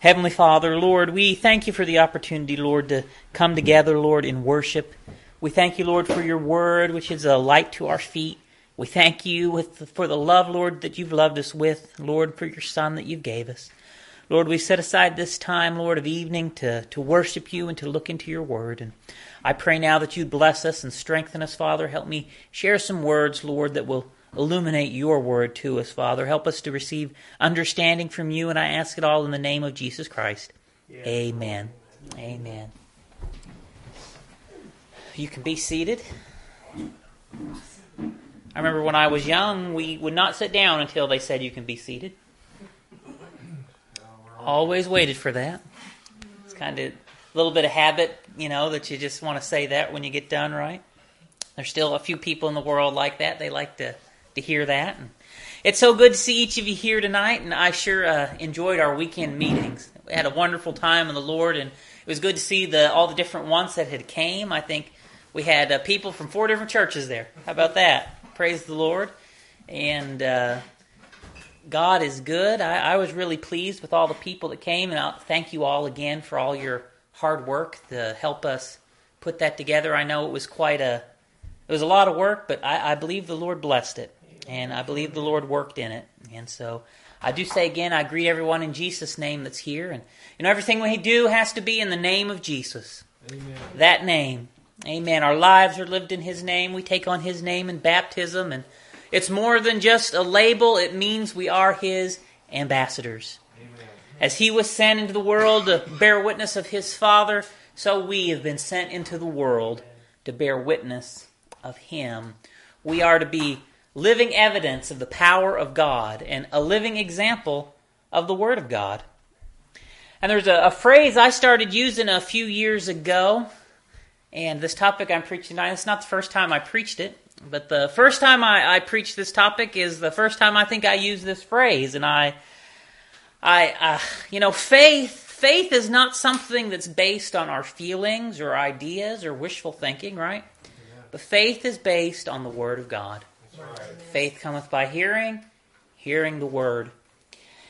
Heavenly Father, Lord, we thank you for the opportunity, Lord, to come together, Lord, in worship. We thank you, Lord, for your word, which is a light to our feet. We thank you with, for the love, Lord, that you've loved us with, Lord, for your Son that you've gave us. Lord, we set aside this time, Lord, of evening to, to worship you and to look into your word. And I pray now that you bless us and strengthen us, Father. Help me share some words, Lord, that will illuminate your word to us, Father. Help us to receive understanding from you, and I ask it all in the name of Jesus Christ. Yes. Amen. Amen. You can be seated. I remember when I was young, we would not sit down until they said you can be seated. Always waited for that. It's kind of a little bit of habit, you know, that you just want to say that when you get done, right? There's still a few people in the world like that. They like to to hear that. And it's so good to see each of you here tonight, and I sure uh, enjoyed our weekend meetings. We had a wonderful time in the Lord, and it was good to see the all the different ones that had came. I think we had uh, people from four different churches there. How about that? Praise the Lord. And uh, God is good. I, I, was really pleased with all the people that came, and I'll thank you all again for all your hard work to help us put that together. I know it was quite a it was a lot of work, but I, I believe the Lord blessed it and I believe the Lord worked in it. And so I do say again, I greet everyone in Jesus' name that's here. And you know, everything we do has to be in the name of Jesus. Amen. That name. Amen. Our lives are lived in His name. We take on His name in baptism. And it's more than just a label, it means we are His ambassadors. Amen. As He was sent into the world to bear witness of His Father, so we have been sent into the world to bear witness of Him. We are to be living evidence of the power of God and a living example of the Word of God. And there's a, a, phrase I started using a few years ago, and this topic I'm preaching tonight, it's not the first time I preached it, but the first time I, I preached this topic is the first time I think I used this phrase, and I, I, uh, you know, faith, faith is not something that's based on our feelings or ideas or wishful thinking, right? But faith is based on the Word of God. Faith cometh by hearing, hearing the word.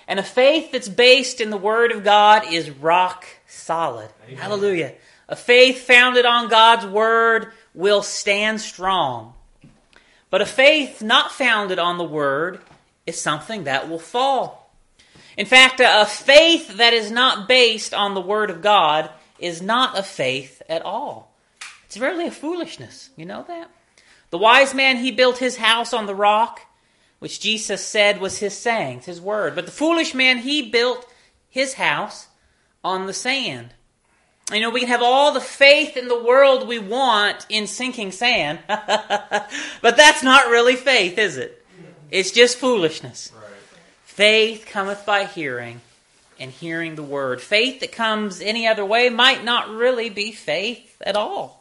And a faith that's based in the word of God is rock solid. Amen. Hallelujah. A faith founded on God's word will stand strong. But a faith not founded on the word is something that will fall. In fact, a faith that is not based on the word of God is not a faith at all. It's really a foolishness. You know that? The wise man, he built his house on the rock, which Jesus said was his sayings, his word. But the foolish man, he built his house on the sand. You know, we can have all the faith in the world we want in sinking sand, but that's not really faith, is it? It's just foolishness. Right. Faith cometh by hearing, and hearing the word. Faith that comes any other way might not really be faith at all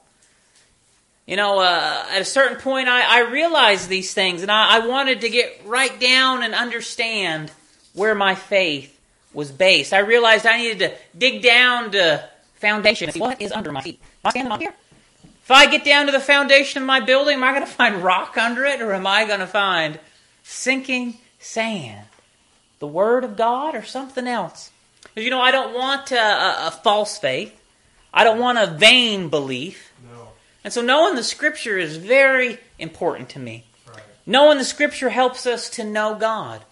you know, uh, at a certain point, I, I realized these things, and I, I, wanted to get right down and understand where my faith was based. I realized I needed to dig down to foundation. See What is under my feet? Am I standing up here? If I get down to the foundation of my building, am I going to find rock under it, or am I going to find sinking sand? The Word of God, or something else? You know, I don't want a, a, a false faith. I don't want a vain belief. And so knowing the scripture is very important to me. Right. Knowing the scripture helps us to know God.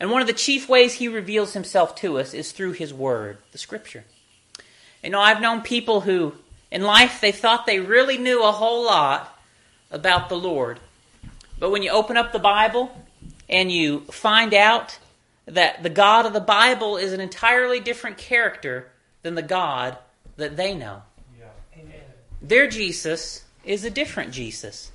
And one of the chief ways he reveals himself to us is through his word, the scripture. You know, I've known people who in life they thought they really knew a whole lot about the Lord. But when you open up the Bible and you find out that the God of the Bible is an entirely different character than the God that they know. Their Jesus is a different Jesus.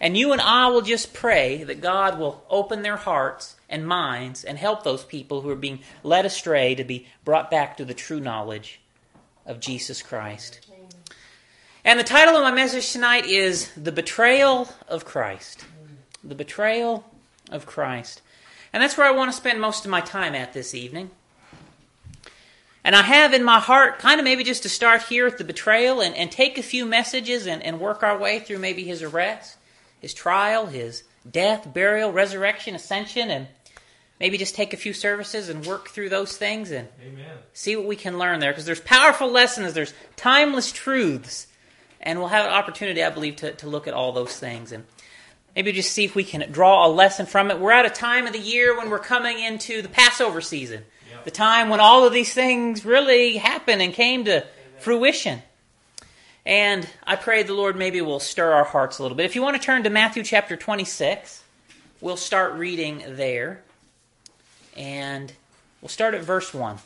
And you and I will just pray that God will open their hearts and minds and help those people who are being led astray to be brought back to the true knowledge of Jesus Christ. And the title of my message tonight is The Betrayal of Christ. The Betrayal of Christ. And that's where I want to spend most of my time at this evening. And I have in my heart, kind of maybe just to start here at the betrayal and, and take a few messages and, and work our way through maybe his arrest, his trial, his death, burial, resurrection, ascension, and maybe just take a few services and work through those things and Amen. see what we can learn there because there's powerful lessons, there's timeless truths, and we'll have an opportunity, I believe, to, to look at all those things and maybe just see if we can draw a lesson from it. We're at a time of the year when we're coming into the Passover season. The time when all of these things really happened and came to fruition. And I pray the Lord maybe will stir our hearts a little bit. If you want to turn to Matthew chapter 26, we'll start reading there. And we'll start at verse 1.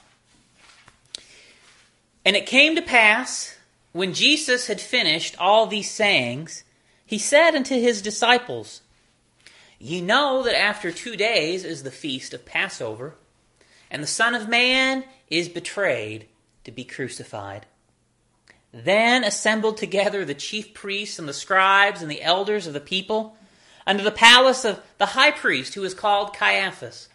And it came to pass, when Jesus had finished all these sayings, he said unto his disciples, Ye know that after two days is the feast of Passover, and the Son of Man is betrayed to be crucified. Then assembled together the chief priests and the scribes and the elders of the people unto the palace of the high priest, who is called Caiaphas,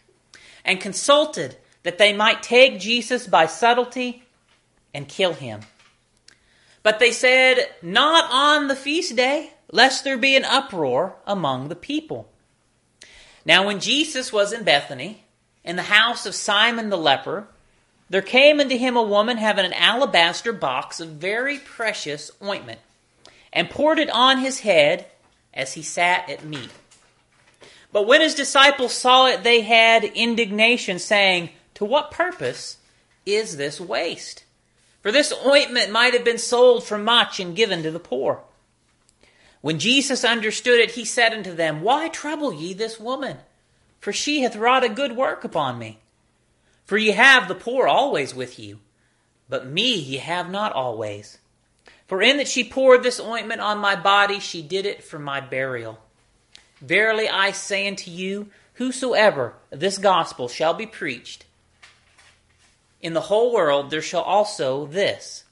and consulted that they might take Jesus by subtlety and kill him. But they said, Not on the feast day, lest there be an uproar among the people. Now, when Jesus was in Bethany, in the house of Simon the leper, there came unto him a woman having an alabaster box of very precious ointment, and poured it on his head as he sat at meat. But when his disciples saw it, they had indignation, saying, To what purpose is this waste? For this ointment might have been sold for much and given to the poor. When Jesus understood it, he said unto them, Why trouble ye this woman? For she hath wrought a good work upon me. For ye have the poor always with you, but me ye have not always. For in that she poured this ointment on my body, she did it for my burial. Verily I say unto you, whosoever this gospel shall be preached in the whole world, there shall also this,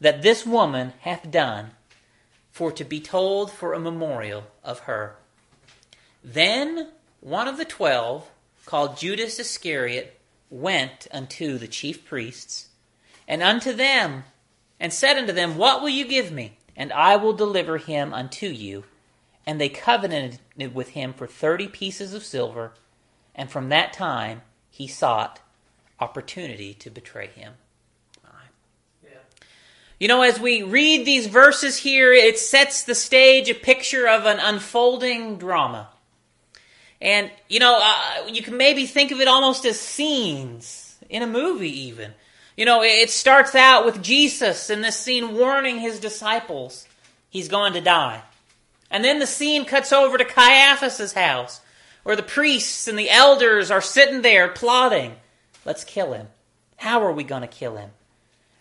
that this woman hath done, for to be told for a memorial of her. Then one of the twelve, called Judas Iscariot, went unto the chief priests, and unto them, and said unto them, What will you give me? And I will deliver him unto you. And they covenanted with him for thirty pieces of silver, and from that time he sought opportunity to betray him. You know, as we read these verses here, it sets the stage, a picture of an unfolding drama. And, you know, uh, you can maybe think of it almost as scenes in a movie, even. You know, it starts out with Jesus in this scene warning his disciples he's going to die. And then the scene cuts over to Caiaphas' house, where the priests and the elders are sitting there plotting. Let's kill him. How are we going to kill him?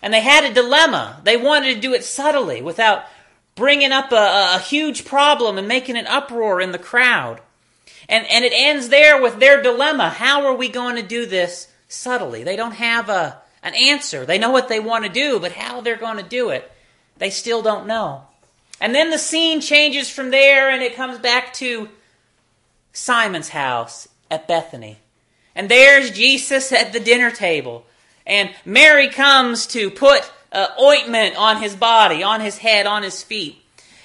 And they had a dilemma. They wanted to do it subtly without bringing up a, a huge problem and making an uproar in the crowd. And, and it ends there with their dilemma. How are we going to do this subtly? They don't have a, an answer. They know what they want to do, but how they're going to do it, they still don't know. And then the scene changes from there and it comes back to Simon's house at Bethany. And there's Jesus at the dinner table. And Mary comes to put uh, ointment on his body, on his head, on his feet.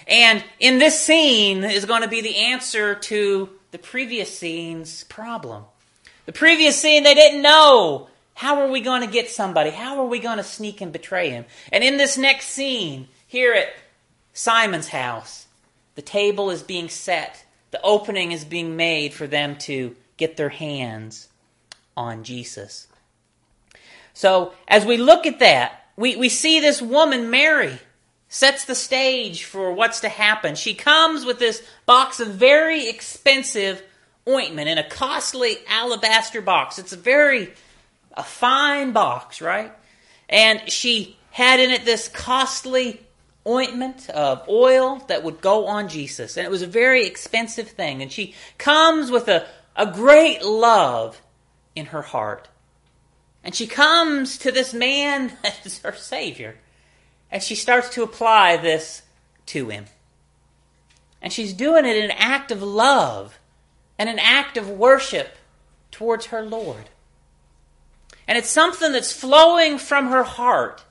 And in this scene is going to be the answer to the previous scene's problem. The previous scene, they didn't know how are we going to get somebody? How are we going to sneak and betray him? And in this next scene, here at Simon's house, the table is being set, the opening is being made for them to get their hands on Jesus. So, as we look at that, we, we see this woman, Mary, sets the stage for what's to happen. She comes with this box of very expensive ointment in a costly alabaster box. It's a very a fine box, right? And she had in it this costly ointment of oil that would go on Jesus. And it was a very expensive thing. And she comes with a, a great love in her heart. And she comes to this man as her Savior. And she starts to apply this to him. And she's doing it in an act of love and an act of worship towards her Lord. And it's something that's flowing from her heart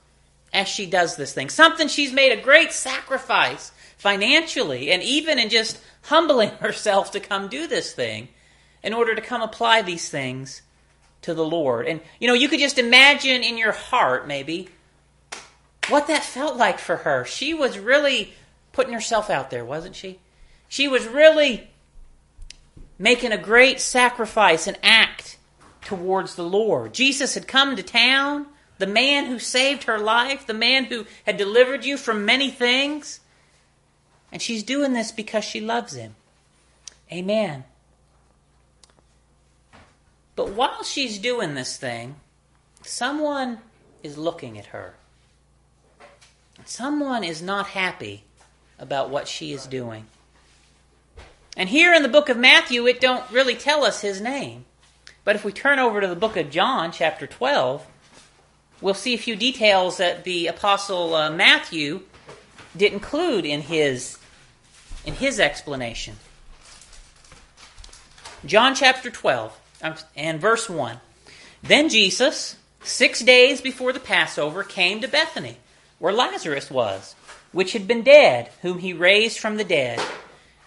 as she does this thing. Something she's made a great sacrifice financially and even in just humbling herself to come do this thing. in order to come apply these things to the Lord. And, you know, you could just imagine in your heart, maybe, what that felt like for her. She was really putting herself out there, wasn't she? She was really making a great sacrifice and act towards the Lord. Jesus had come to town, the man who saved her life, the man who had delivered you from many things. And she's doing this because she loves him. Amen. But while she's doing this thing, someone is looking at her. Someone is not happy about what she is doing. And here in the book of Matthew, it don't really tell us his name. But if we turn over to the book of John, chapter 12, we'll see a few details that the apostle uh, Matthew did include in his in his explanation. John chapter 12 um, and verse 1. Then Jesus, 6 days before the Passover, came to Bethany, where Lazarus was, which had been dead, whom he raised from the dead.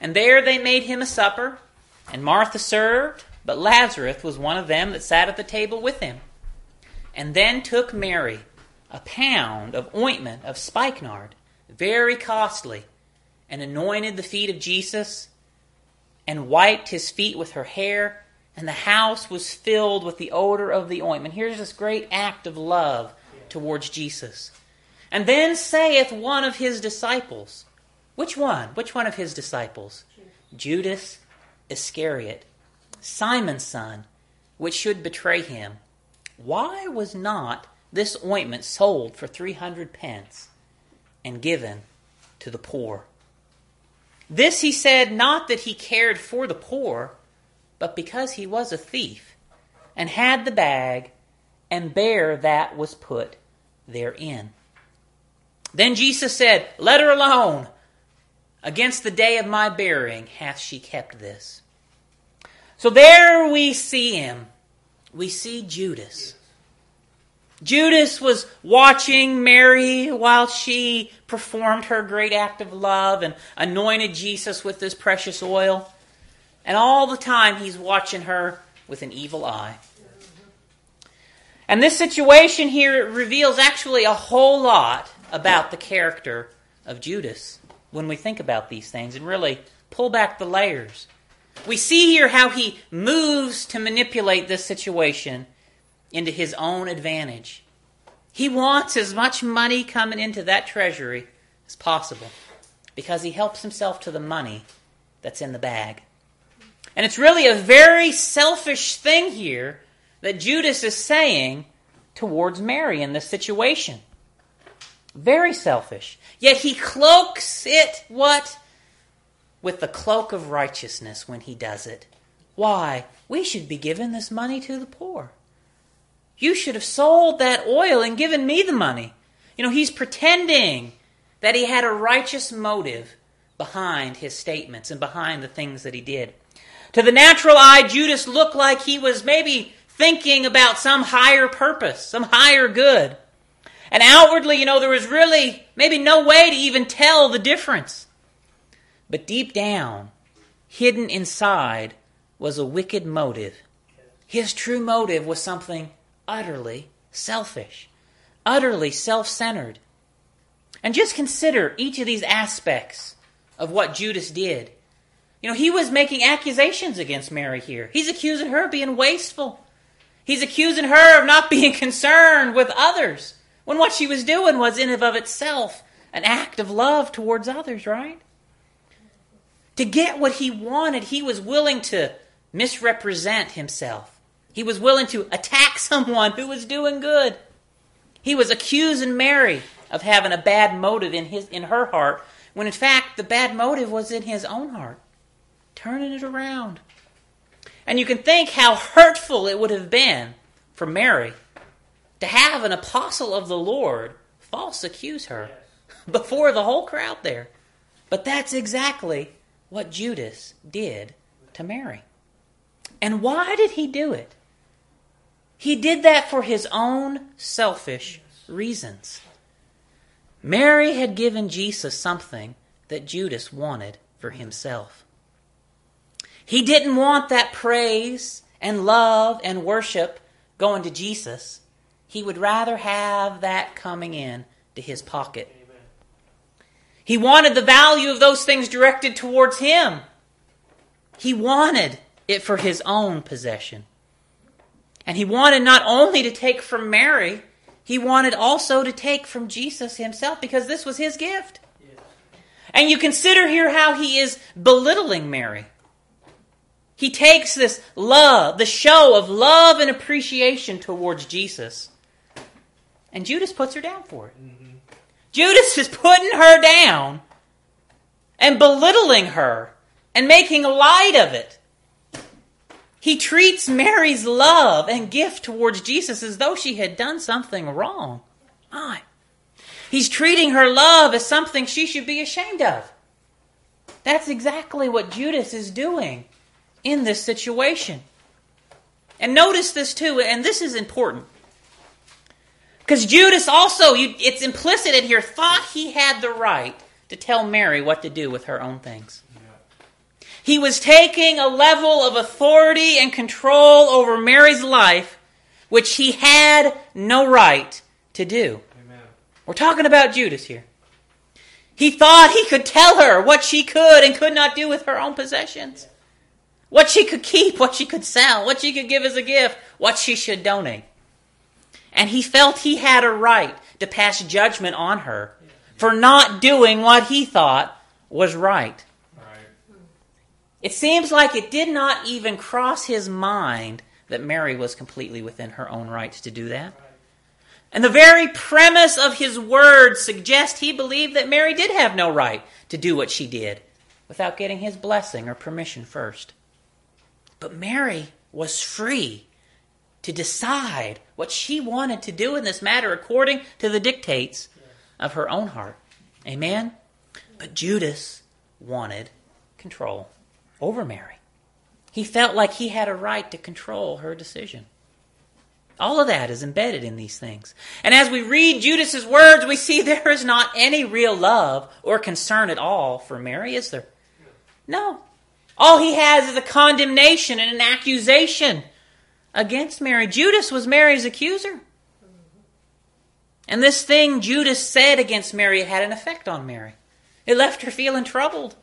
And there they made him a supper, and Martha served, but Lazarus was one of them that sat at the table with him. And then took Mary a pound of ointment of spikenard, very costly, and anointed the feet of Jesus, and wiped his feet with her hair, and the house was filled with the odor of the ointment. Here's this great act of love towards Jesus. And then saith one of his disciples, which one? Which one of his disciples? Judas Iscariot, Simon's son, which should betray him. Why was not this ointment sold for three hundred pence and given to the poor? This he said not that he cared for the poor, but because he was a thief, and had the bag, and bare that was put therein. Then Jesus said, Let her alone. Against the day of my burying hath she kept this. So there we see him. We see Judas. Judas was watching Mary while she performed her great act of love and anointed Jesus with this precious oil. And all the time he's watching her with an evil eye. And this situation here reveals actually a whole lot about the character of Judas when we think about these things and really pull back the layers. We see here how he moves to manipulate this situation into his own advantage. He wants as much money coming into that treasury as possible because he helps himself to the money that's in the bag. And it's really a very selfish thing here that Judas is saying towards Mary in this situation. Very selfish. Yet he cloaks it, what? With the cloak of righteousness when he does it. Why? We should be giving this money to the poor. You should have sold that oil and given me the money. You know, he's pretending that he had a righteous motive behind his statements and behind the things that he did. To the natural eye, Judas looked like he was maybe thinking about some higher purpose, some higher good. And outwardly, you know, there was really maybe no way to even tell the difference. But deep down, hidden inside, was a wicked motive. His true motive was something utterly selfish, utterly self centered. And just consider each of these aspects of what Judas did. You know, he was making accusations against Mary here. He's accusing her of being wasteful. He's accusing her of not being concerned with others when what she was doing was in and of itself an act of love towards others, right? To get what he wanted, he was willing to misrepresent himself. He was willing to attack someone who was doing good. He was accusing Mary of having a bad motive in his in her heart, when in fact the bad motive was in his own heart. Turning it around. And you can think how hurtful it would have been for Mary to have an apostle of the Lord false accuse her before the whole crowd there. But that's exactly what Judas did to Mary. And why did he do it? He did that for his own selfish reasons. Mary had given Jesus something that Judas wanted for himself. He didn't want that praise and love and worship going to Jesus. He would rather have that coming in to his pocket. Amen. He wanted the value of those things directed towards him. He wanted it for his own possession. And he wanted not only to take from Mary, he wanted also to take from Jesus himself because this was his gift. And you consider here how he is belittling Mary. He takes this love, the show of love and appreciation towards Jesus, and Judas puts her down for it. Judas is putting her down and belittling her and making light of it. He treats Mary's love and gift towards Jesus as though she had done something wrong. My. He's treating her love as something she should be ashamed of. That's exactly what Judas is doing in this situation. And notice this too, and this is important. Because Judas also, you, it's implicit in here, thought he had the right to tell Mary what to do with her own things. He was taking a level of authority and control over Mary's life which he had no right to do. Amen. We're talking about Judas here. He thought he could tell her what she could and could not do with her own possessions. What she could keep, what she could sell, what she could give as a gift, what she should donate. And he felt he had a right to pass judgment on her for not doing what he thought was right. Right. It seems like it did not even cross his mind that Mary was completely within her own rights to do that. And the very premise of his words suggests he believed that Mary did have no right to do what she did without getting his blessing or permission first. But Mary was free to decide what she wanted to do in this matter according to the dictates of her own heart. Amen? But Judas wanted control over Mary. He felt like he had a right to control her decision. All of that is embedded in these things. And as we read Judas's words, we see there is not any real love or concern at all for Mary, is there? No. All he has is a condemnation and an accusation against Mary. Judas was Mary's accuser. And this thing Judas said against Mary had an effect on Mary. It left her feeling troubled.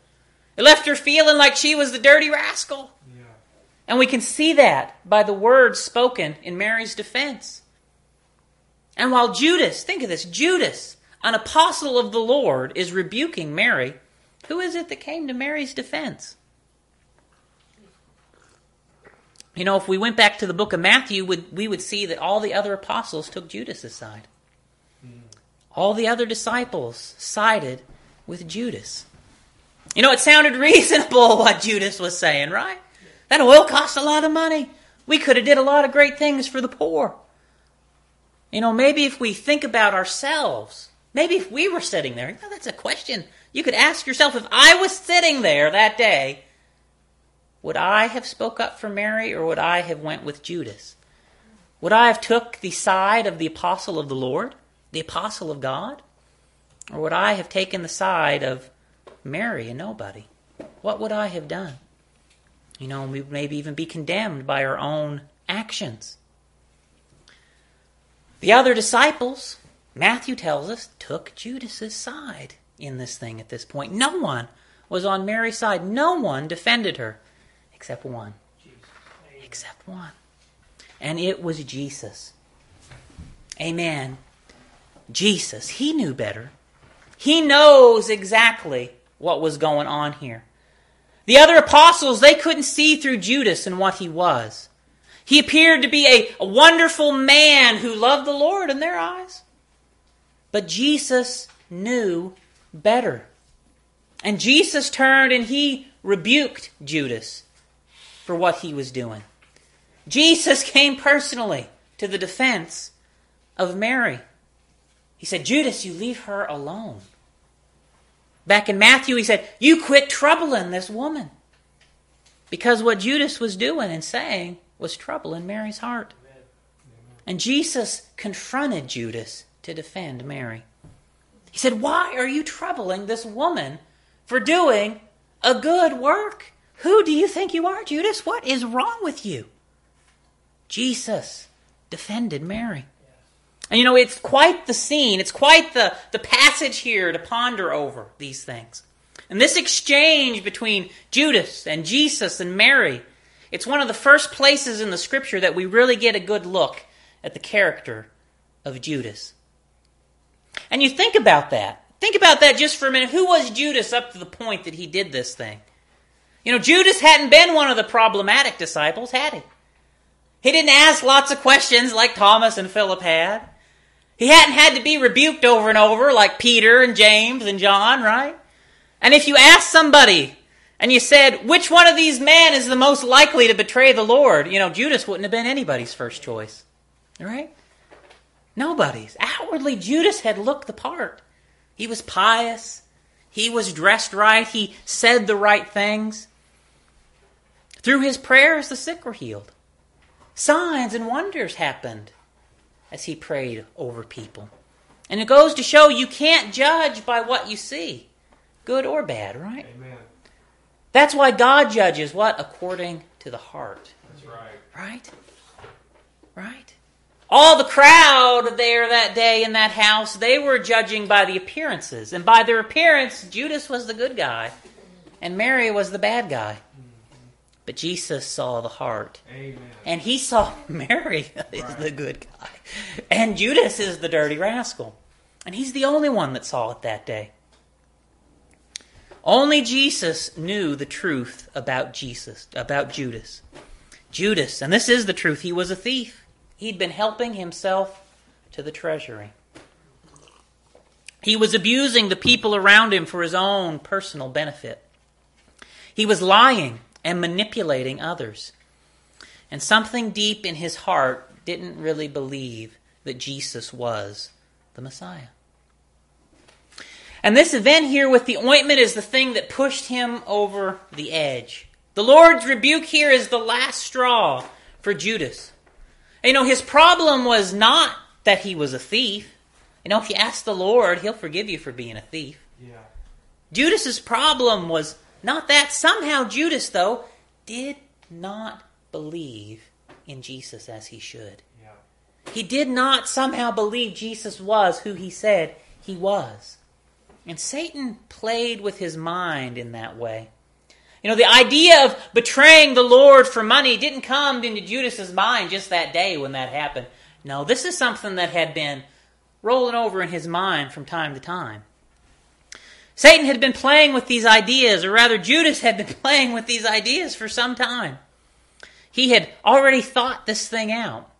It left her feeling like she was the dirty rascal. Yeah. And we can see that by the words spoken in Mary's defense. And while Judas, think of this, Judas, an apostle of the Lord, is rebuking Mary, who is it that came to Mary's defense? You know, if we went back to the book of Matthew, would, we would see that all the other apostles took Judas' side. Hmm. All the other disciples sided with Judas. You know, it sounded reasonable what Judas was saying, right? That oil cost a lot of money. We could have did a lot of great things for the poor. You know, maybe if we think about ourselves, maybe if we were sitting there, you know, that's a question you could ask yourself. If I was sitting there that day, would I have spoke up for Mary or would I have went with Judas? Would I have took the side of the apostle of the Lord, the apostle of God? Or would I have taken the side of Mary and nobody? What would I have done? You know, we maybe even be condemned by our own actions. The other disciples, Matthew tells us, took Judas's side in this thing at this point. No one was on Mary's side. No one defended her except one. Except one. And it was Jesus. Amen. Jesus, he knew better. He knows exactly what was going on here. The other apostles, they couldn't see through Judas and what he was. He appeared to be a, a wonderful man who loved the Lord in their eyes. But Jesus knew better. And Jesus turned and he rebuked Judas for what he was doing. Jesus came personally to the defense of Mary. He said, Judas, you leave her alone. Back in Matthew, he said, You quit troubling this woman. Because what Judas was doing and saying was troubling Mary's heart. And Jesus confronted Judas to defend Mary. He said, Why are you troubling this woman for doing a good work? Who do you think you are, Judas? What is wrong with you? Jesus defended Mary. And you know, it's quite the scene, it's quite the, the passage here to ponder over these things. And this exchange between Judas and Jesus and Mary, it's one of the first places in the scripture that we really get a good look at the character of Judas. And you think about that. Think about that just for a minute. Who was Judas up to the point that he did this thing? You know, Judas hadn't been one of the problematic disciples, had he? He didn't ask lots of questions like Thomas and Philip had. He hadn't had to be rebuked over and over like Peter and James and John, right? And if you asked somebody and you said, which one of these men is the most likely to betray the Lord? You know, Judas wouldn't have been anybody's first choice, right? Nobody's. Outwardly, Judas had looked the part. He was pious. He was dressed right. He said the right things. Through his prayers, the sick were healed. Signs and wonders happened as he prayed over people. And it goes to show you can't judge by what you see, good or bad, right? Amen. That's why God judges what? According to the heart. That's right. Right? Right? All the crowd there that day in that house, they were judging by the appearances. And by their appearance, Judas was the good guy, and Mary was the bad guy. But Jesus saw the heart. Amen. And he saw Mary is Right. the good guy. And Judas is the dirty rascal. And he's the only one that saw it that day. Only Jesus knew the truth about Jesus, about Judas. Judas, and this is the truth, he was a thief. He'd been helping himself to the treasury. He was abusing the people around him for his own personal benefit. He was lying and manipulating others. And something deep in his heart didn't really believe that Jesus was the Messiah. And this event here with the ointment is the thing that pushed him over the edge. The Lord's rebuke here is the last straw for Judas. You know, his problem was not that he was a thief. You know, if you ask the Lord, he'll forgive you for being a thief. Yeah. Judas's problem was not that. Somehow Judas, though, did not believe in Jesus as he should. Yeah. He did not somehow believe Jesus was who he said he was. And Satan played with his mind in that way. You know, the idea of betraying the Lord for money didn't come into Judas's mind just that day when that happened. No, this is something that had been rolling over in his mind from time to time. Satan had been playing with these ideas, or rather, Judas had been playing with these ideas for some time. He had already thought this thing out.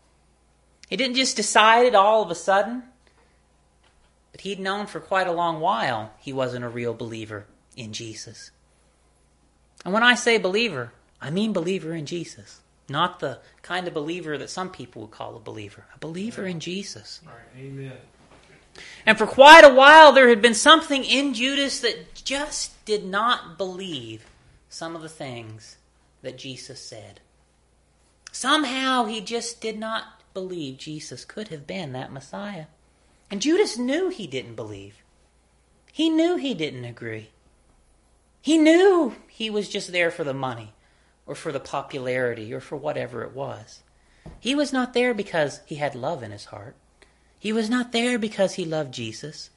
He didn't just decide it all of a sudden, but he'd known for quite a long while he wasn't a real believer in Jesus. And when I say believer, I mean believer in Jesus, not the kind of believer that some people would call a believer. A believer in Jesus. Amen. And for quite a while, there had been something in Judas that just did not believe some of the things that Jesus said. Somehow, he just did not believe Jesus could have been that Messiah. And Judas knew he didn't believe. He knew he didn't agree. He knew he was just there for the money, or for the popularity, or for whatever it was. He was not there because he had love in his heart. He was not there because he loved Jesus,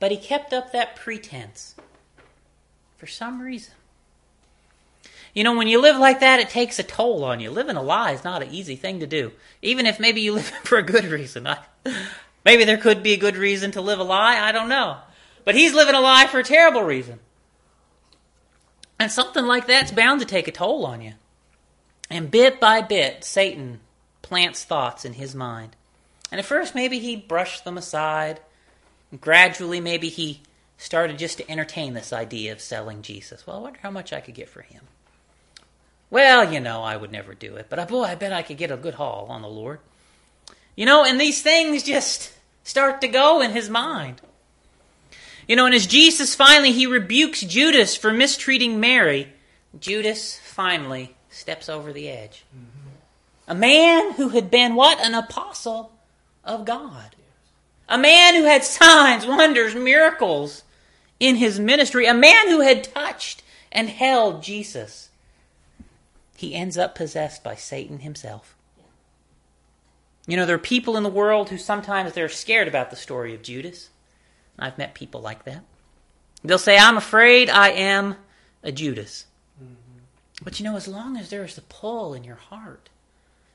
but he kept up that pretense for some reason. You know, when you live like that, it takes a toll on you. Living a lie is not an easy thing to do, even if maybe you live for a good reason. I, maybe there could be a good reason to live a lie, I don't know. But he's living a lie for a terrible reason. And something like that's bound to take a toll on you. And bit by bit, Satan plants thoughts in his mind. And at first, maybe he brushed them aside. Gradually, maybe he started just to entertain this idea of selling Jesus. Well, I wonder how much I could get for him. Well, you know, I would never do it, but uh, boy, I bet I could get a good haul on the Lord. You know, and these things just start to go in his mind. You know, and as Jesus finally he rebukes Judas for mistreating Mary, Judas finally steps over the edge. A man who had been what? An apostle of God. A man who had signs, wonders, miracles in his ministry. A man who had touched and held Jesus he ends up possessed by Satan himself. You know, there are people in the world who sometimes they're scared about the story of Judas. I've met people like that. They'll say, I'm afraid I am a Judas. Mm-hmm. But you know, as long as there's the pull in your heart,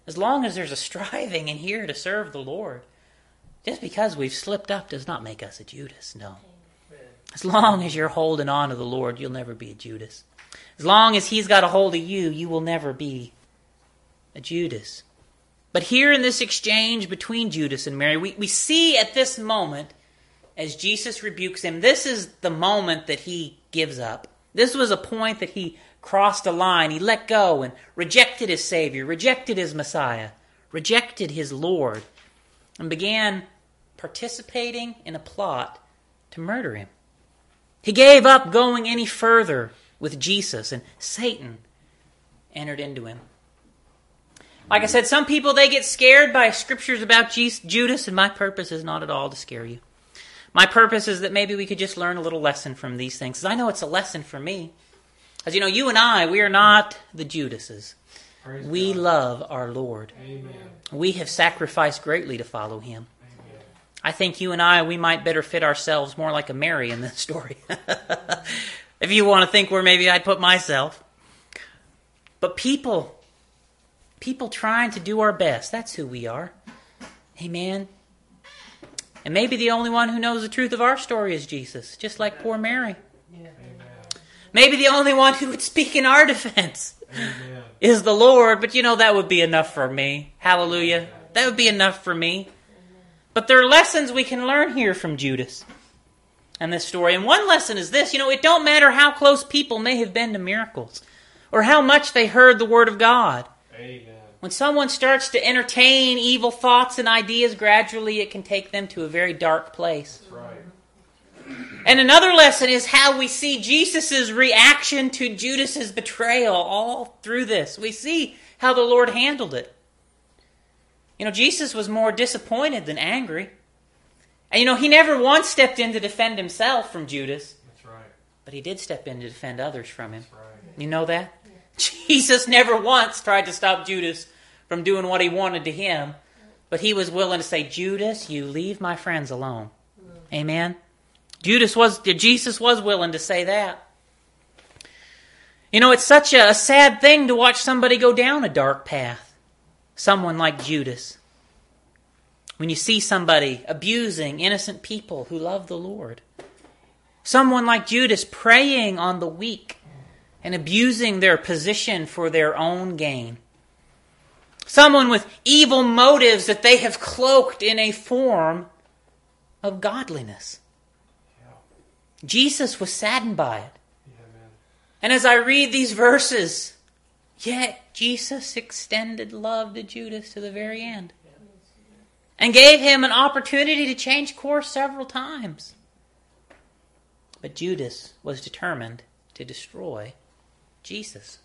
as long as there's a striving in here to serve the Lord, just because we've slipped up does not make us a Judas, no. As long as you're holding on to the Lord, you'll never be a Judas. As long as He's got a hold of you, you will never be a Judas. But here in this exchange between Judas and Mary, we, we see at this moment, as Jesus rebukes him, this is the moment that he gives up. This was a point that he crossed a line. He let go and rejected his Savior, rejected his Messiah, rejected his Lord, and began participating in a plot to murder him. He gave up going any further with Jesus, and Satan entered into him. Like I said, some people they get scared by scriptures about Judas, and my purpose is not at all to scare you. My purpose is that maybe we could just learn a little lesson from these things. I know it's a lesson for me. As you know, you and I, we are not the Judases. Praise we God. love our Lord. Amen. We have sacrificed greatly to follow Him. Amen. I think you and I, we might better fit ourselves more like a Mary in this story. if you want to think where maybe I'd put myself. But people, people trying to do our best, that's who we are. Amen. And maybe the only one who knows the truth of our story is Jesus, just like poor Mary. Maybe the only one who would speak in our defense Amen. is the Lord, but you know, that would be enough for me. Hallelujah. That would be enough for me. But there are lessons we can learn here from Judas and this story. And one lesson is this you know, it don't matter how close people may have been to miracles or how much they heard the Word of God. Amen. When someone starts to entertain evil thoughts and ideas, gradually it can take them to a very dark place. Right. And another lesson is how we see Jesus' reaction to Judas's betrayal all through this. We see how the Lord handled it. You know, Jesus was more disappointed than angry. And you know, he never once stepped in to defend himself from Judas. That's right. But he did step in to defend others from him. Right. You know that? Jesus never once tried to stop Judas from doing what he wanted to him, but he was willing to say, Judas, you leave my friends alone. Mm. Amen. Judas was, Jesus was willing to say that. You know, it's such a, a sad thing to watch somebody go down a dark path. Someone like Judas. When you see somebody abusing innocent people who love the Lord. Someone like Judas preying on the weak and abusing their position for their own gain. Someone with evil motives that they have cloaked in a form of godliness. Jesus was saddened by it. Yeah, and as I read these verses, yet Jesus extended love to Judas to the very end and gave him an opportunity to change course several times. But Judas was determined to destroy Jesus.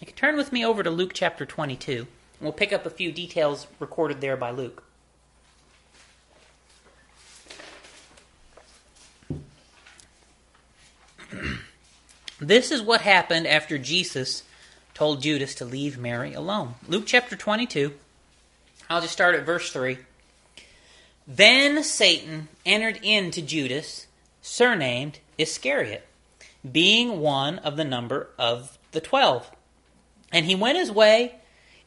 You can turn with me over to Luke chapter 22. and We'll pick up a few details recorded there by Luke. this is what happened after Jesus told Judas to leave Mary alone. Luke chapter 22. I'll just start at verse 3. Then Satan entered into Judas, surnamed Iscariot, being one of the number of the twelve. And he went his way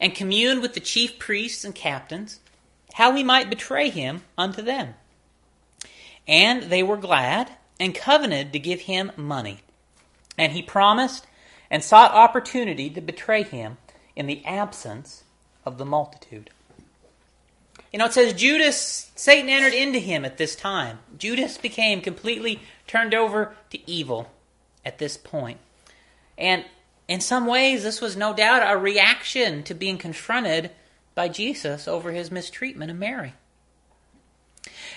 and communed with the chief priests and captains, how he might betray him unto them. And they were glad and covenanted to give him money. And he promised and sought opportunity to betray him in the absence of the multitude. You know, it says Judas, Satan entered into him at this time. Judas became completely turned over to evil at this point. And in some ways, this was no doubt a reaction to being confronted by Jesus over his mistreatment of Mary.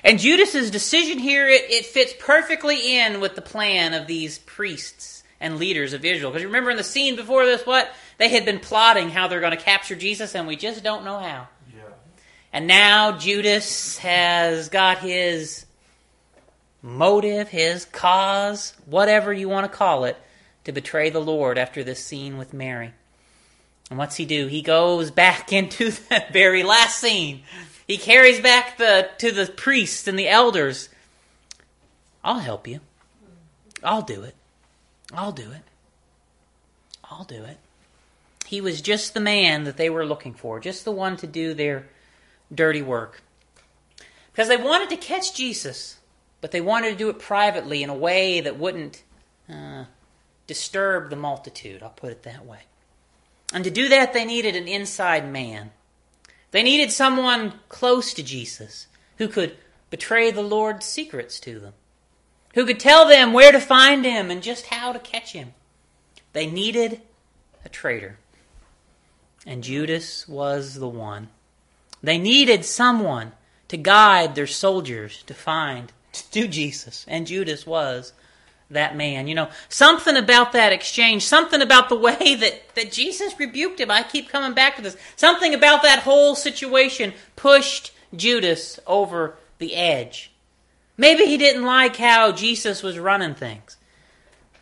And Judas's decision here, it, it, fits perfectly in with the plan of these priests and leaders of Israel. Because remember in the scene before this, what? They had been plotting how they're going to capture Jesus, and we just don't know how. Yeah. And now Judas has got his motive, his cause, whatever you want to call it, to betray the Lord after this scene with Mary. And what's he do? He goes back into that very last scene. He carries back the to the priests and the elders. I'll help you. I'll do it. I'll do it. I'll do it. He was just the man that they were looking for, just the one to do their dirty work. Because they wanted to catch Jesus, but they wanted to do it privately in a way that wouldn't uh, disturb the multitude. I'll put it that way. And to do that, they needed an inside man. They needed someone close to Jesus who could betray the Lord's secrets to them, who could tell them where to find him and just how to catch him. They needed a traitor. And Judas was the one. They needed someone to guide their soldiers to find to Jesus. And Judas was that man. You know, something about that exchange, something about the way that, that Jesus rebuked him. I keep coming back to this. Something about that whole situation pushed Judas over the edge. Maybe he didn't like how Jesus was running things.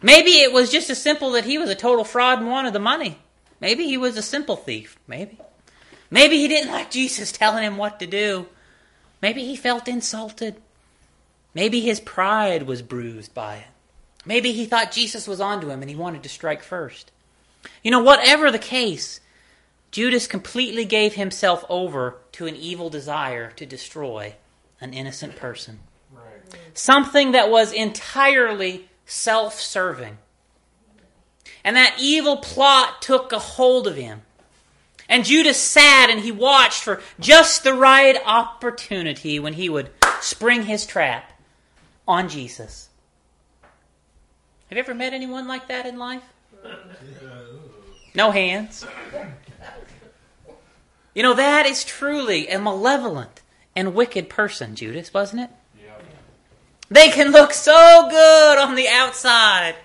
Maybe it was just as simple that he was a total fraud and wanted the money. Maybe he was a simple thief. Maybe. Maybe he didn't like Jesus telling him what to do. Maybe he felt insulted. Maybe his pride was bruised by it. Maybe he thought Jesus was onto him and he wanted to strike first. You know, whatever the case, Judas completely gave himself over to an evil desire to destroy an innocent person. Right. Something that was entirely self serving. And that evil plot took a hold of him. And Judas sat and he watched for just the right opportunity when he would spring his trap on Jesus. Have you ever met anyone like that in life? No hands. You know, that is truly a malevolent and wicked person, Judas, wasn't it? They can look so good on the outside.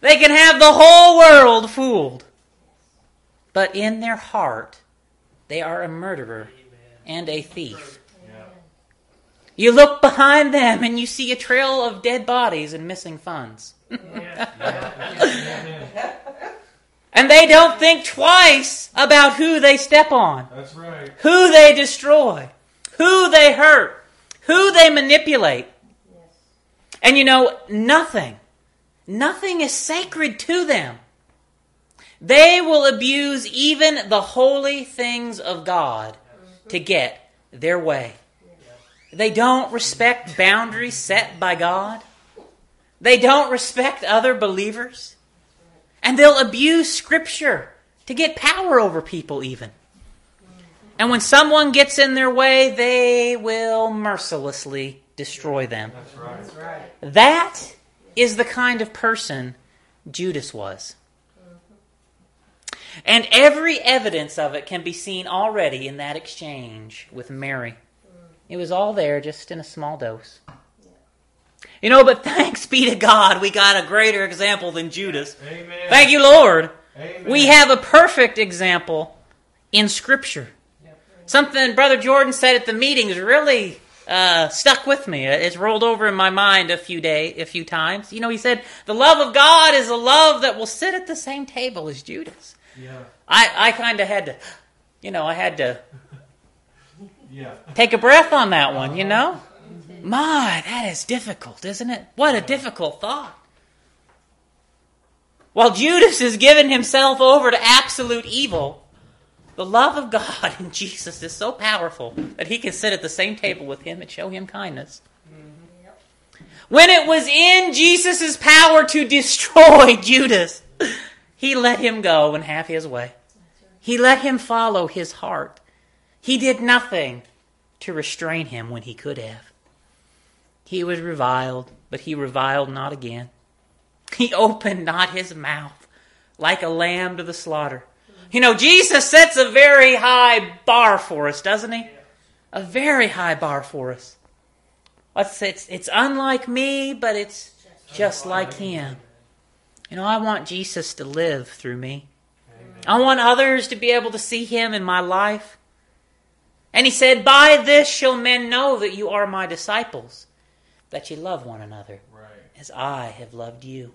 They can have the whole world fooled. But in their heart, they are a murderer and a thief. You look behind them and you see a trail of dead bodies and missing funds. and they don't think twice about who they step on. That's right. Who they destroy. Who they hurt. Who they manipulate. And you know, nothing, nothing is sacred to them. They will abuse even the holy things of God to get their way. They don't respect boundaries set by God. They don't respect other believers. And they'll abuse Scripture to get power over people, even. And when someone gets in their way, they will mercilessly destroy them. That's right. That is the kind of person Judas was. And every evidence of it can be seen already in that exchange with Mary. It was all there, just in a small dose. You know, but thanks be to God, we got a greater example than Judas. Amen. Thank you, Lord. Amen. We have a perfect example in Scripture. Something Brother Jordan said at the meetings really uh, stuck with me. It's rolled over in my mind a few day, a few times. You know, he said, "The love of God is a love that will sit at the same table as Judas." Yeah. I, I kind of had to, you know, I had to Yeah. take a breath on that one. You uh-huh. know, my, that is difficult, isn't it? What a difficult thought. While Judas is giving himself over to absolute evil, the love of God in Jesus is so powerful that he can sit at the same table with him and show him kindness. Mm-hmm. When it was in Jesus' power to destroy Judas, he let him go and have his way. He let him follow his heart. He did nothing to restrain him when he could have. He was reviled, but he reviled not again. He opened not his mouth like a lamb to the slaughter. You know, Jesus sets a very high bar for us, doesn't he? A very high bar for us. It's, it's, it's unlike me, but it's just like him. You know, I want Jesus to live through me. I want others to be able to see him in my life. And he said, By this shall men know that you are my disciples, that you love one another Right. as I have loved you.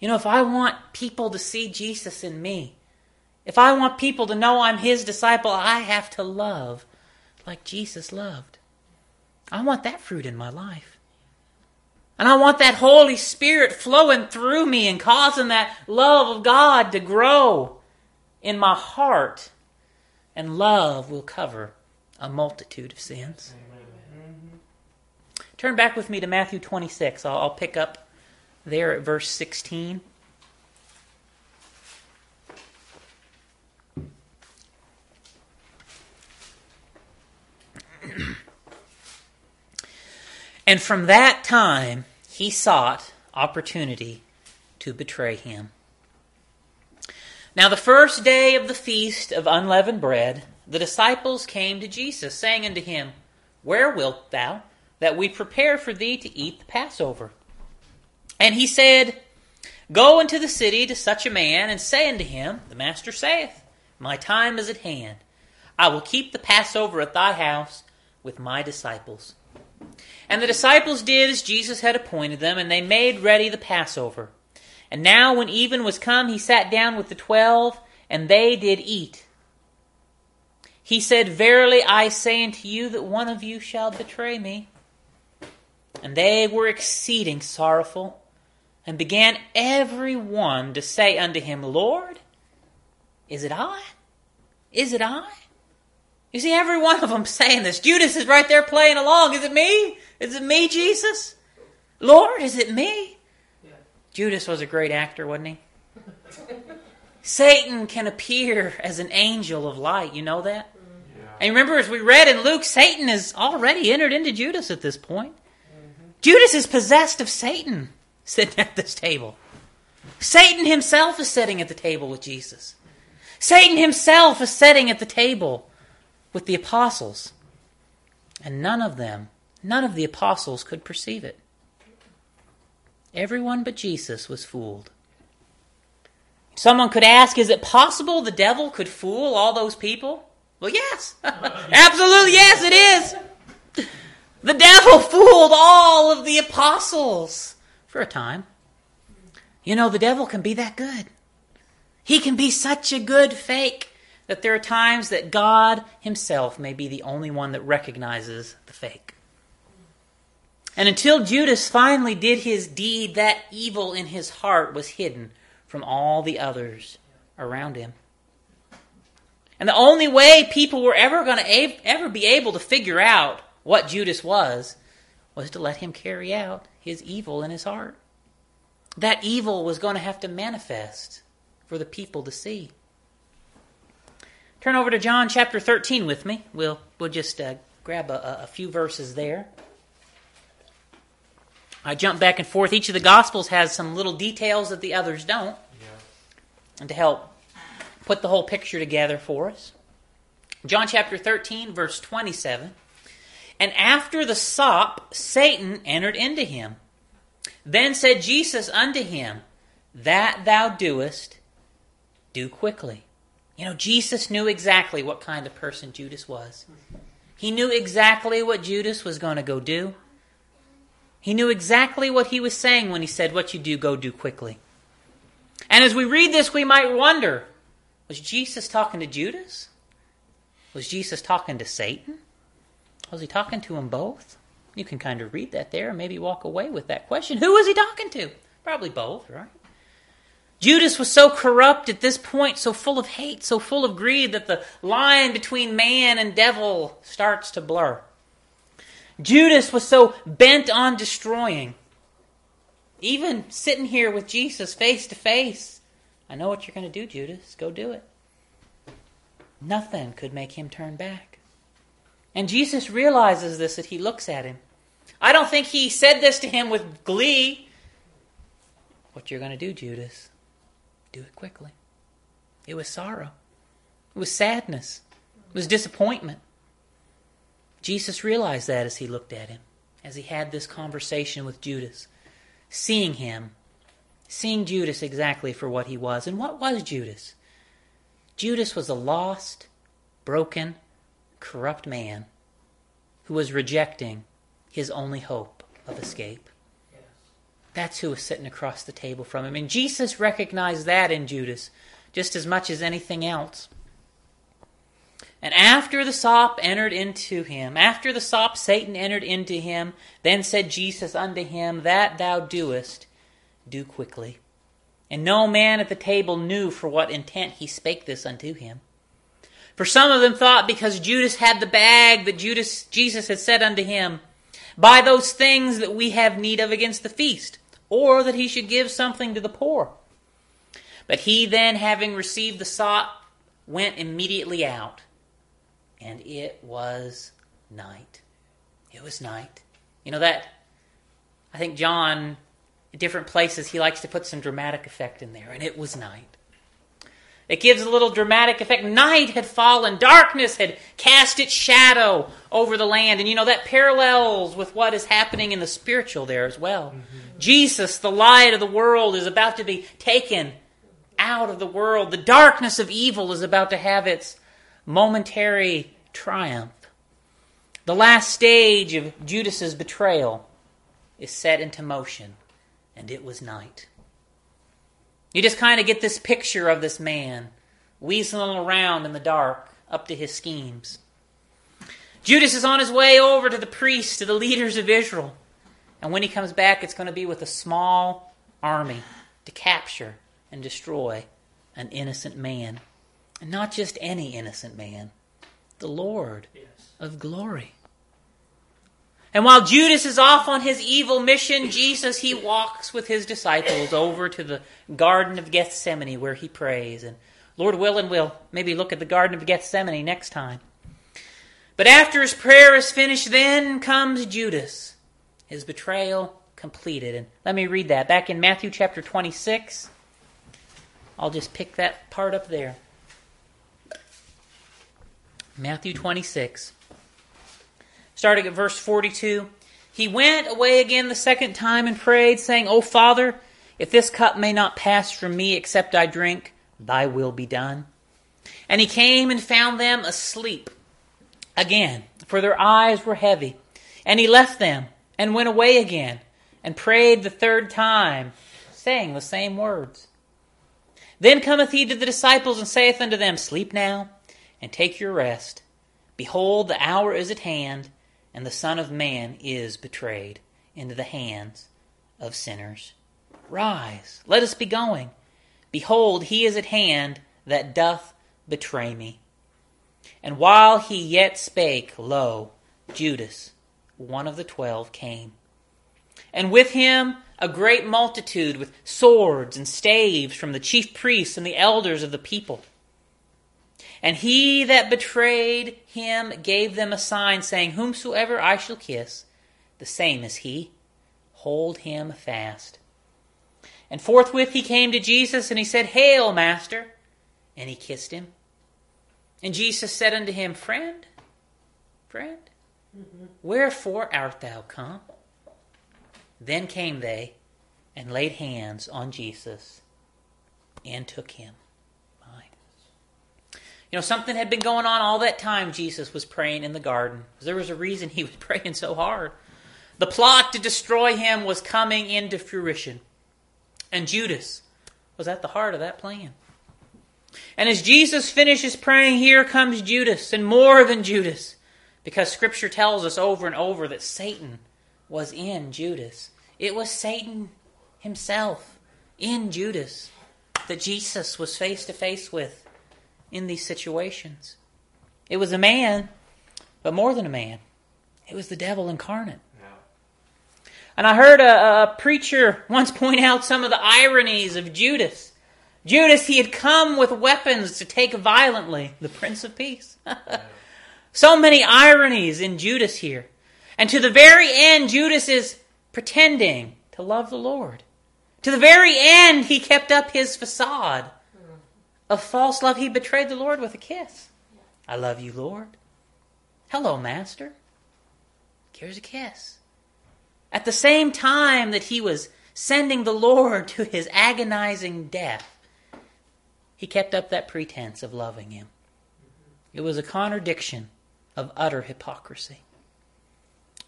You know, if I want people to see Jesus in me, If I want people to know I'm his disciple, I have to love like Jesus loved. I want that fruit in my life. And I want that Holy Spirit flowing through me and causing that love of God to grow in my heart. And love will cover a multitude of sins. Mm-hmm. Turn back with me to Matthew 26. I'll, I'll pick up there at verse 16. And from that time, he sought opportunity to betray him. Now, the first day of the feast of unleavened bread, the disciples came to Jesus, saying unto him, Where wilt thou that we prepare for thee to eat the Passover? And he said, Go into the city to such a man, and say unto him, The Master saith, My time is at hand. I will keep the Passover at thy house with my disciples. And the disciples did as Jesus had appointed them, and they made ready the Passover. And now, when even was come, he sat down with the twelve, and they did eat. He said, Verily I say unto you that one of you shall betray me. And they were exceeding sorrowful, and began every one to say unto him, Lord, is it I? Is it I? You see, every one of them saying this. Judas is right there playing along. Is it me? Is it me, Jesus? Lord, is it me? Judas was a great actor, wasn't he? Satan can appear as an angel of light. You know that? And remember, as we read in Luke, Satan has already entered into Judas at this point. Judas is possessed of Satan sitting at this table. Satan himself is sitting at the table with Jesus. Satan himself is sitting at the table with the apostles. And none of them, none of the apostles could perceive it. Everyone but Jesus was fooled. Someone could ask, is it possible the devil could fool all those people? Well, yes. Absolutely, yes, it is. The devil fooled all of the apostles for a time. You know, the devil can be that good. He can be such a good fake that there are times that God Himself may be the only one that recognizes the fake. And until Judas finally did his deed, that evil in his heart was hidden from all the others around him. And the only way people were ever going to ever be able to figure out what Judas was was to let him carry out his evil in his heart. That evil was going to have to manifest for the people to see. Turn over to John chapter 13 with me. We'll, we'll just uh, grab a, a few verses there. I jump back and forth. Each of the Gospels has some little details that the others don't, Yeah. and to help put the whole picture together for us. John chapter 13, verse 27. And after the sop, Satan entered into him. Then said Jesus unto him, That thou doest, do quickly. You know, Jesus knew exactly what kind of person Judas was. He knew exactly what Judas was going to go do. He knew exactly what he was saying when he said, What you do, go do quickly. And as we read this, we might wonder was Jesus talking to Judas? Was Jesus talking to Satan? Was he talking to them both? You can kind of read that there and maybe walk away with that question. Who was he talking to? Probably both, right? Judas was so corrupt at this point, so full of hate, so full of greed, that the line between man and devil starts to blur. Judas was so bent on destroying. Even sitting here with Jesus face to face, I know what you're going to do, Judas. Go do it. Nothing could make him turn back. And Jesus realizes this as he looks at him. I don't think he said this to him with glee. What you're going to do, Judas, do it quickly. It was sorrow, it was sadness, it was disappointment. Jesus realized that as he looked at him, as he had this conversation with Judas, seeing him, seeing Judas exactly for what he was. And what was Judas? Judas was a lost, broken, corrupt man who was rejecting his only hope of escape. That's who was sitting across the table from him. And Jesus recognized that in Judas just as much as anything else. And after the sop entered into him, after the sop Satan entered into him, then said Jesus unto him, That thou doest, do quickly. And no man at the table knew for what intent he spake this unto him. For some of them thought because Judas had the bag that Judas Jesus had said unto him, Buy those things that we have need of against the feast, or that he should give something to the poor. But he then, having received the sop, went immediately out and it was night. It was night. You know that I think John different places he likes to put some dramatic effect in there and it was night. It gives a little dramatic effect. Night had fallen, darkness had cast its shadow over the land. And you know, that parallels with what is happening in the spiritual there as well. Mm-hmm. Jesus, the light of the world, is about to be taken out of the world. The darkness of evil is about to have its momentary triumph. The last stage of Judas's betrayal is set into motion, and it was night. You just kind of get this picture of this man weaseling around in the dark up to his schemes. Judas is on his way over to the priests, to the leaders of Israel. And when he comes back, it's going to be with a small army to capture and destroy an innocent man. And not just any innocent man, the Lord yes. of glory. And while Judas is off on his evil mission, Jesus, he walks with his disciples over to the Garden of Gethsemane where he prays. And Lord willing, we'll maybe look at the Garden of Gethsemane next time. But after his prayer is finished, then comes Judas, his betrayal completed. And let me read that. Back in Matthew chapter 26, I'll just pick that part up there. Matthew 26, starting at verse 42. He went away again the second time and prayed, saying, O Father, if this cup may not pass from me except I drink, thy will be done. And he came and found them asleep again, for their eyes were heavy. And he left them and went away again and prayed the third time, saying the same words. Then cometh he to the disciples and saith unto them, Sleep now and take your rest. Behold, the hour is at hand, and the Son of Man is betrayed into the hands of sinners. Rise, let us be going. Behold, he is at hand that doth betray me. And while he yet spake, lo, Judas, one of the twelve, came. And with him a great multitude with swords and staves from the chief priests and the elders of the people. And he that betrayed him gave them a sign, saying, Whomsoever I shall kiss, the same is he. Hold him fast. And forthwith he came to Jesus, and he said, Hail, Master! And he kissed him. And Jesus said unto him, Friend, friend, mm-hmm. wherefore art thou come? Then came they and laid hands on Jesus and took him. You know, something had been going on all that time Jesus was praying in the garden. There was a reason he was praying so hard. The plot to destroy him was coming into fruition. And Judas was at the heart of that plan. And as Jesus finishes praying, here comes Judas, and more than Judas, because Scripture tells us over and over that Satan was in Judas. It was Satan himself in Judas that Jesus was face to face with in these situations. It was a man, but more than a man. It was the devil incarnate. Yeah. And I heard a, a preacher once point out some of the ironies of Judas. Judas, he had come with weapons to take violently the Prince of Peace. so many ironies in Judas here. And to the very end, Judas is pretending to love the Lord. To the very end, he kept up his facade of false love. He betrayed the Lord with a kiss. I love you, Lord. Hello, Master. Here's a kiss. At the same time that he was sending the Lord to his agonizing death, he kept up that pretense of loving him. It was a contradiction of utter hypocrisy.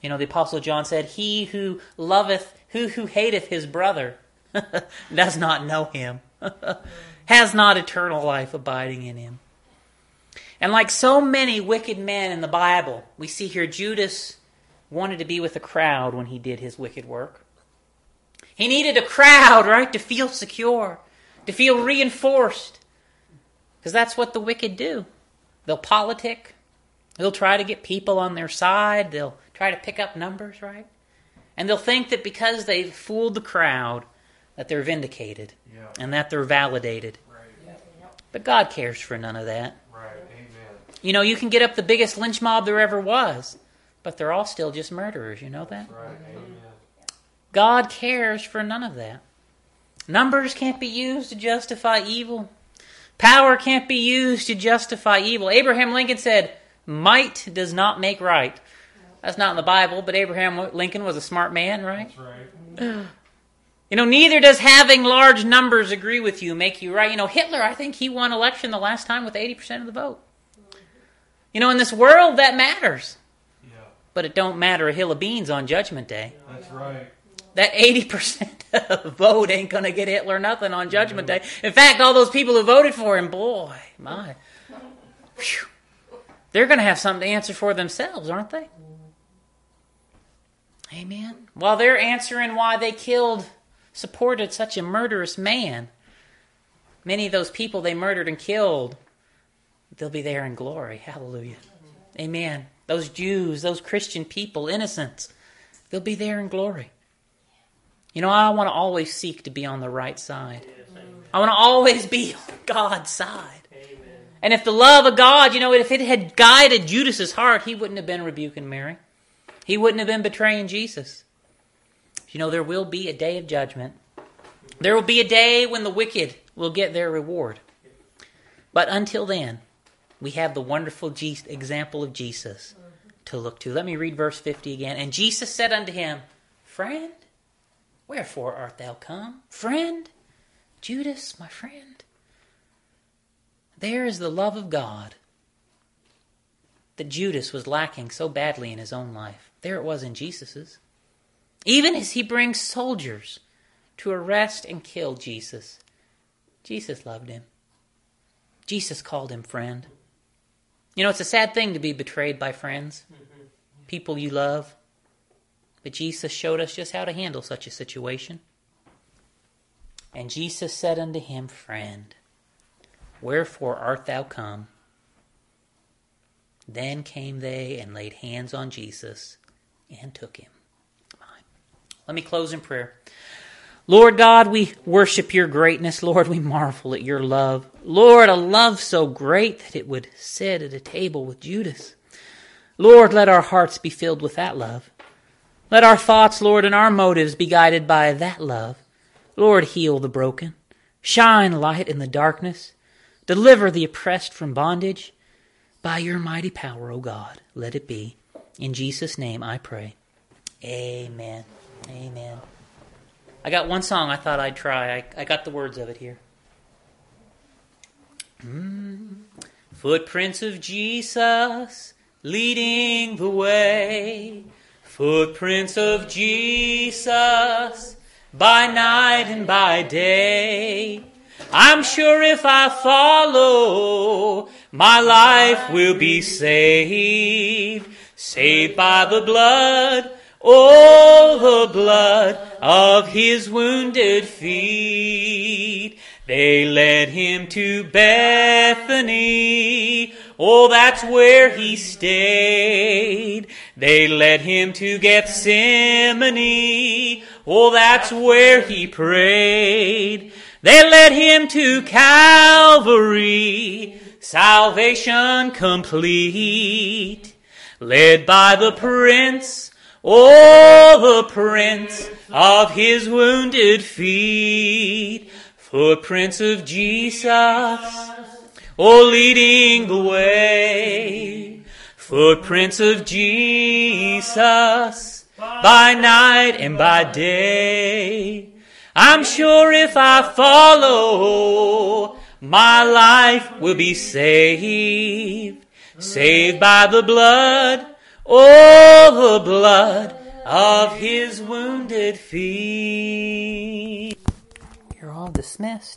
You know, the Apostle John said, He who loveth, who who hateth his brother, does not know him. has not eternal life abiding in him. And like so many wicked men in the Bible, we see here Judas wanted to be with a crowd when he did his wicked work. He needed a crowd, right, to feel secure, to feel reinforced. Because that's what the wicked do. They'll politic, they'll try to get people on their side, they'll try to pick up numbers, right? And they'll think that because they've fooled the crowd, that they're vindicated Yeah. and that they're validated. Right. But God cares for none of that. Right. Amen. You know, you can get up the biggest lynch mob there ever was, but they're all still just murderers. You know that? Right. God cares for none of that. Numbers can't be used to justify evil. Power can't be used to justify evil. Abraham Lincoln said, Might does not make right. That's not in the Bible, but Abraham Lincoln was a smart man, right? That's right. You know, neither does having large numbers agree with you make you right. You know, Hitler, I think he won election the last time with 80% of the vote. You know, in this world, that matters. Yeah. But it don't matter a hill of beans on Judgment Day. That's right. That 80% of the vote ain't going to get Hitler nothing on Judgment Day. In fact, all those people who voted for him, boy, my. Whew, they're going to have something to answer for themselves, aren't they? Amen. While they're answering why they killed, supported such a murderous man, many of those people they murdered and killed, they'll be there in glory. Hallelujah. Amen. Those Jews, those Christian people, innocents, they'll be there in glory. You know, I want to always seek to be on the right side. I want to always be on God's side. And if the love of God, you know, if it had guided Judas's heart, he wouldn't have been rebuking Mary. He wouldn't have been betraying Jesus. You know, there will be a day of judgment. There will be a day when the wicked will get their reward. But until then, we have the wonderful example of Jesus to look to. Let me read verse 50 again. And Jesus said unto him, Friend, wherefore art thou come? Friend, Judas, my friend. There is the love of God that Judas was lacking so badly in his own life. There it was in Jesus's. Even as he brings soldiers to arrest and kill Jesus, Jesus loved him. Jesus called him friend. You know, it's a sad thing to be betrayed by friends, people you love. But Jesus showed us just how to handle such a situation. And Jesus said unto him, Friend, wherefore art thou come? Then came they and laid hands on Jesus and took him. Let me close in prayer. Lord God, we worship your greatness. Lord, we marvel at your love. Lord, a love so great that it would sit at a table with Judas. Lord, let our hearts be filled with that love. Let our thoughts, Lord, and our motives be guided by that love. Lord, heal the broken. Shine light in the darkness. Deliver the oppressed from bondage. By your mighty power, O God, let it be. In Jesus' name I pray. Amen. Amen. I got one song I thought I'd try. I, I got the words of it here. Mm. Footprints of Jesus leading the way. Footprints of Jesus by night and by day. I'm sure if I follow, my life will be saved. Saved by the blood, oh, the blood of his wounded feet. They led him to Bethany. Oh, that's where he stayed. They led him to Gethsemane. Oh, that's where he prayed. They led him to Calvary. Salvation complete. Led by the Prince, oh, the prints of his wounded feet. Footprints of Jesus, oh, leading the way. Footprints of Jesus, by night and by day. I'm sure if I follow, my life will be saved. Saved by the blood, oh, the blood of his wounded feet. You're all dismissed.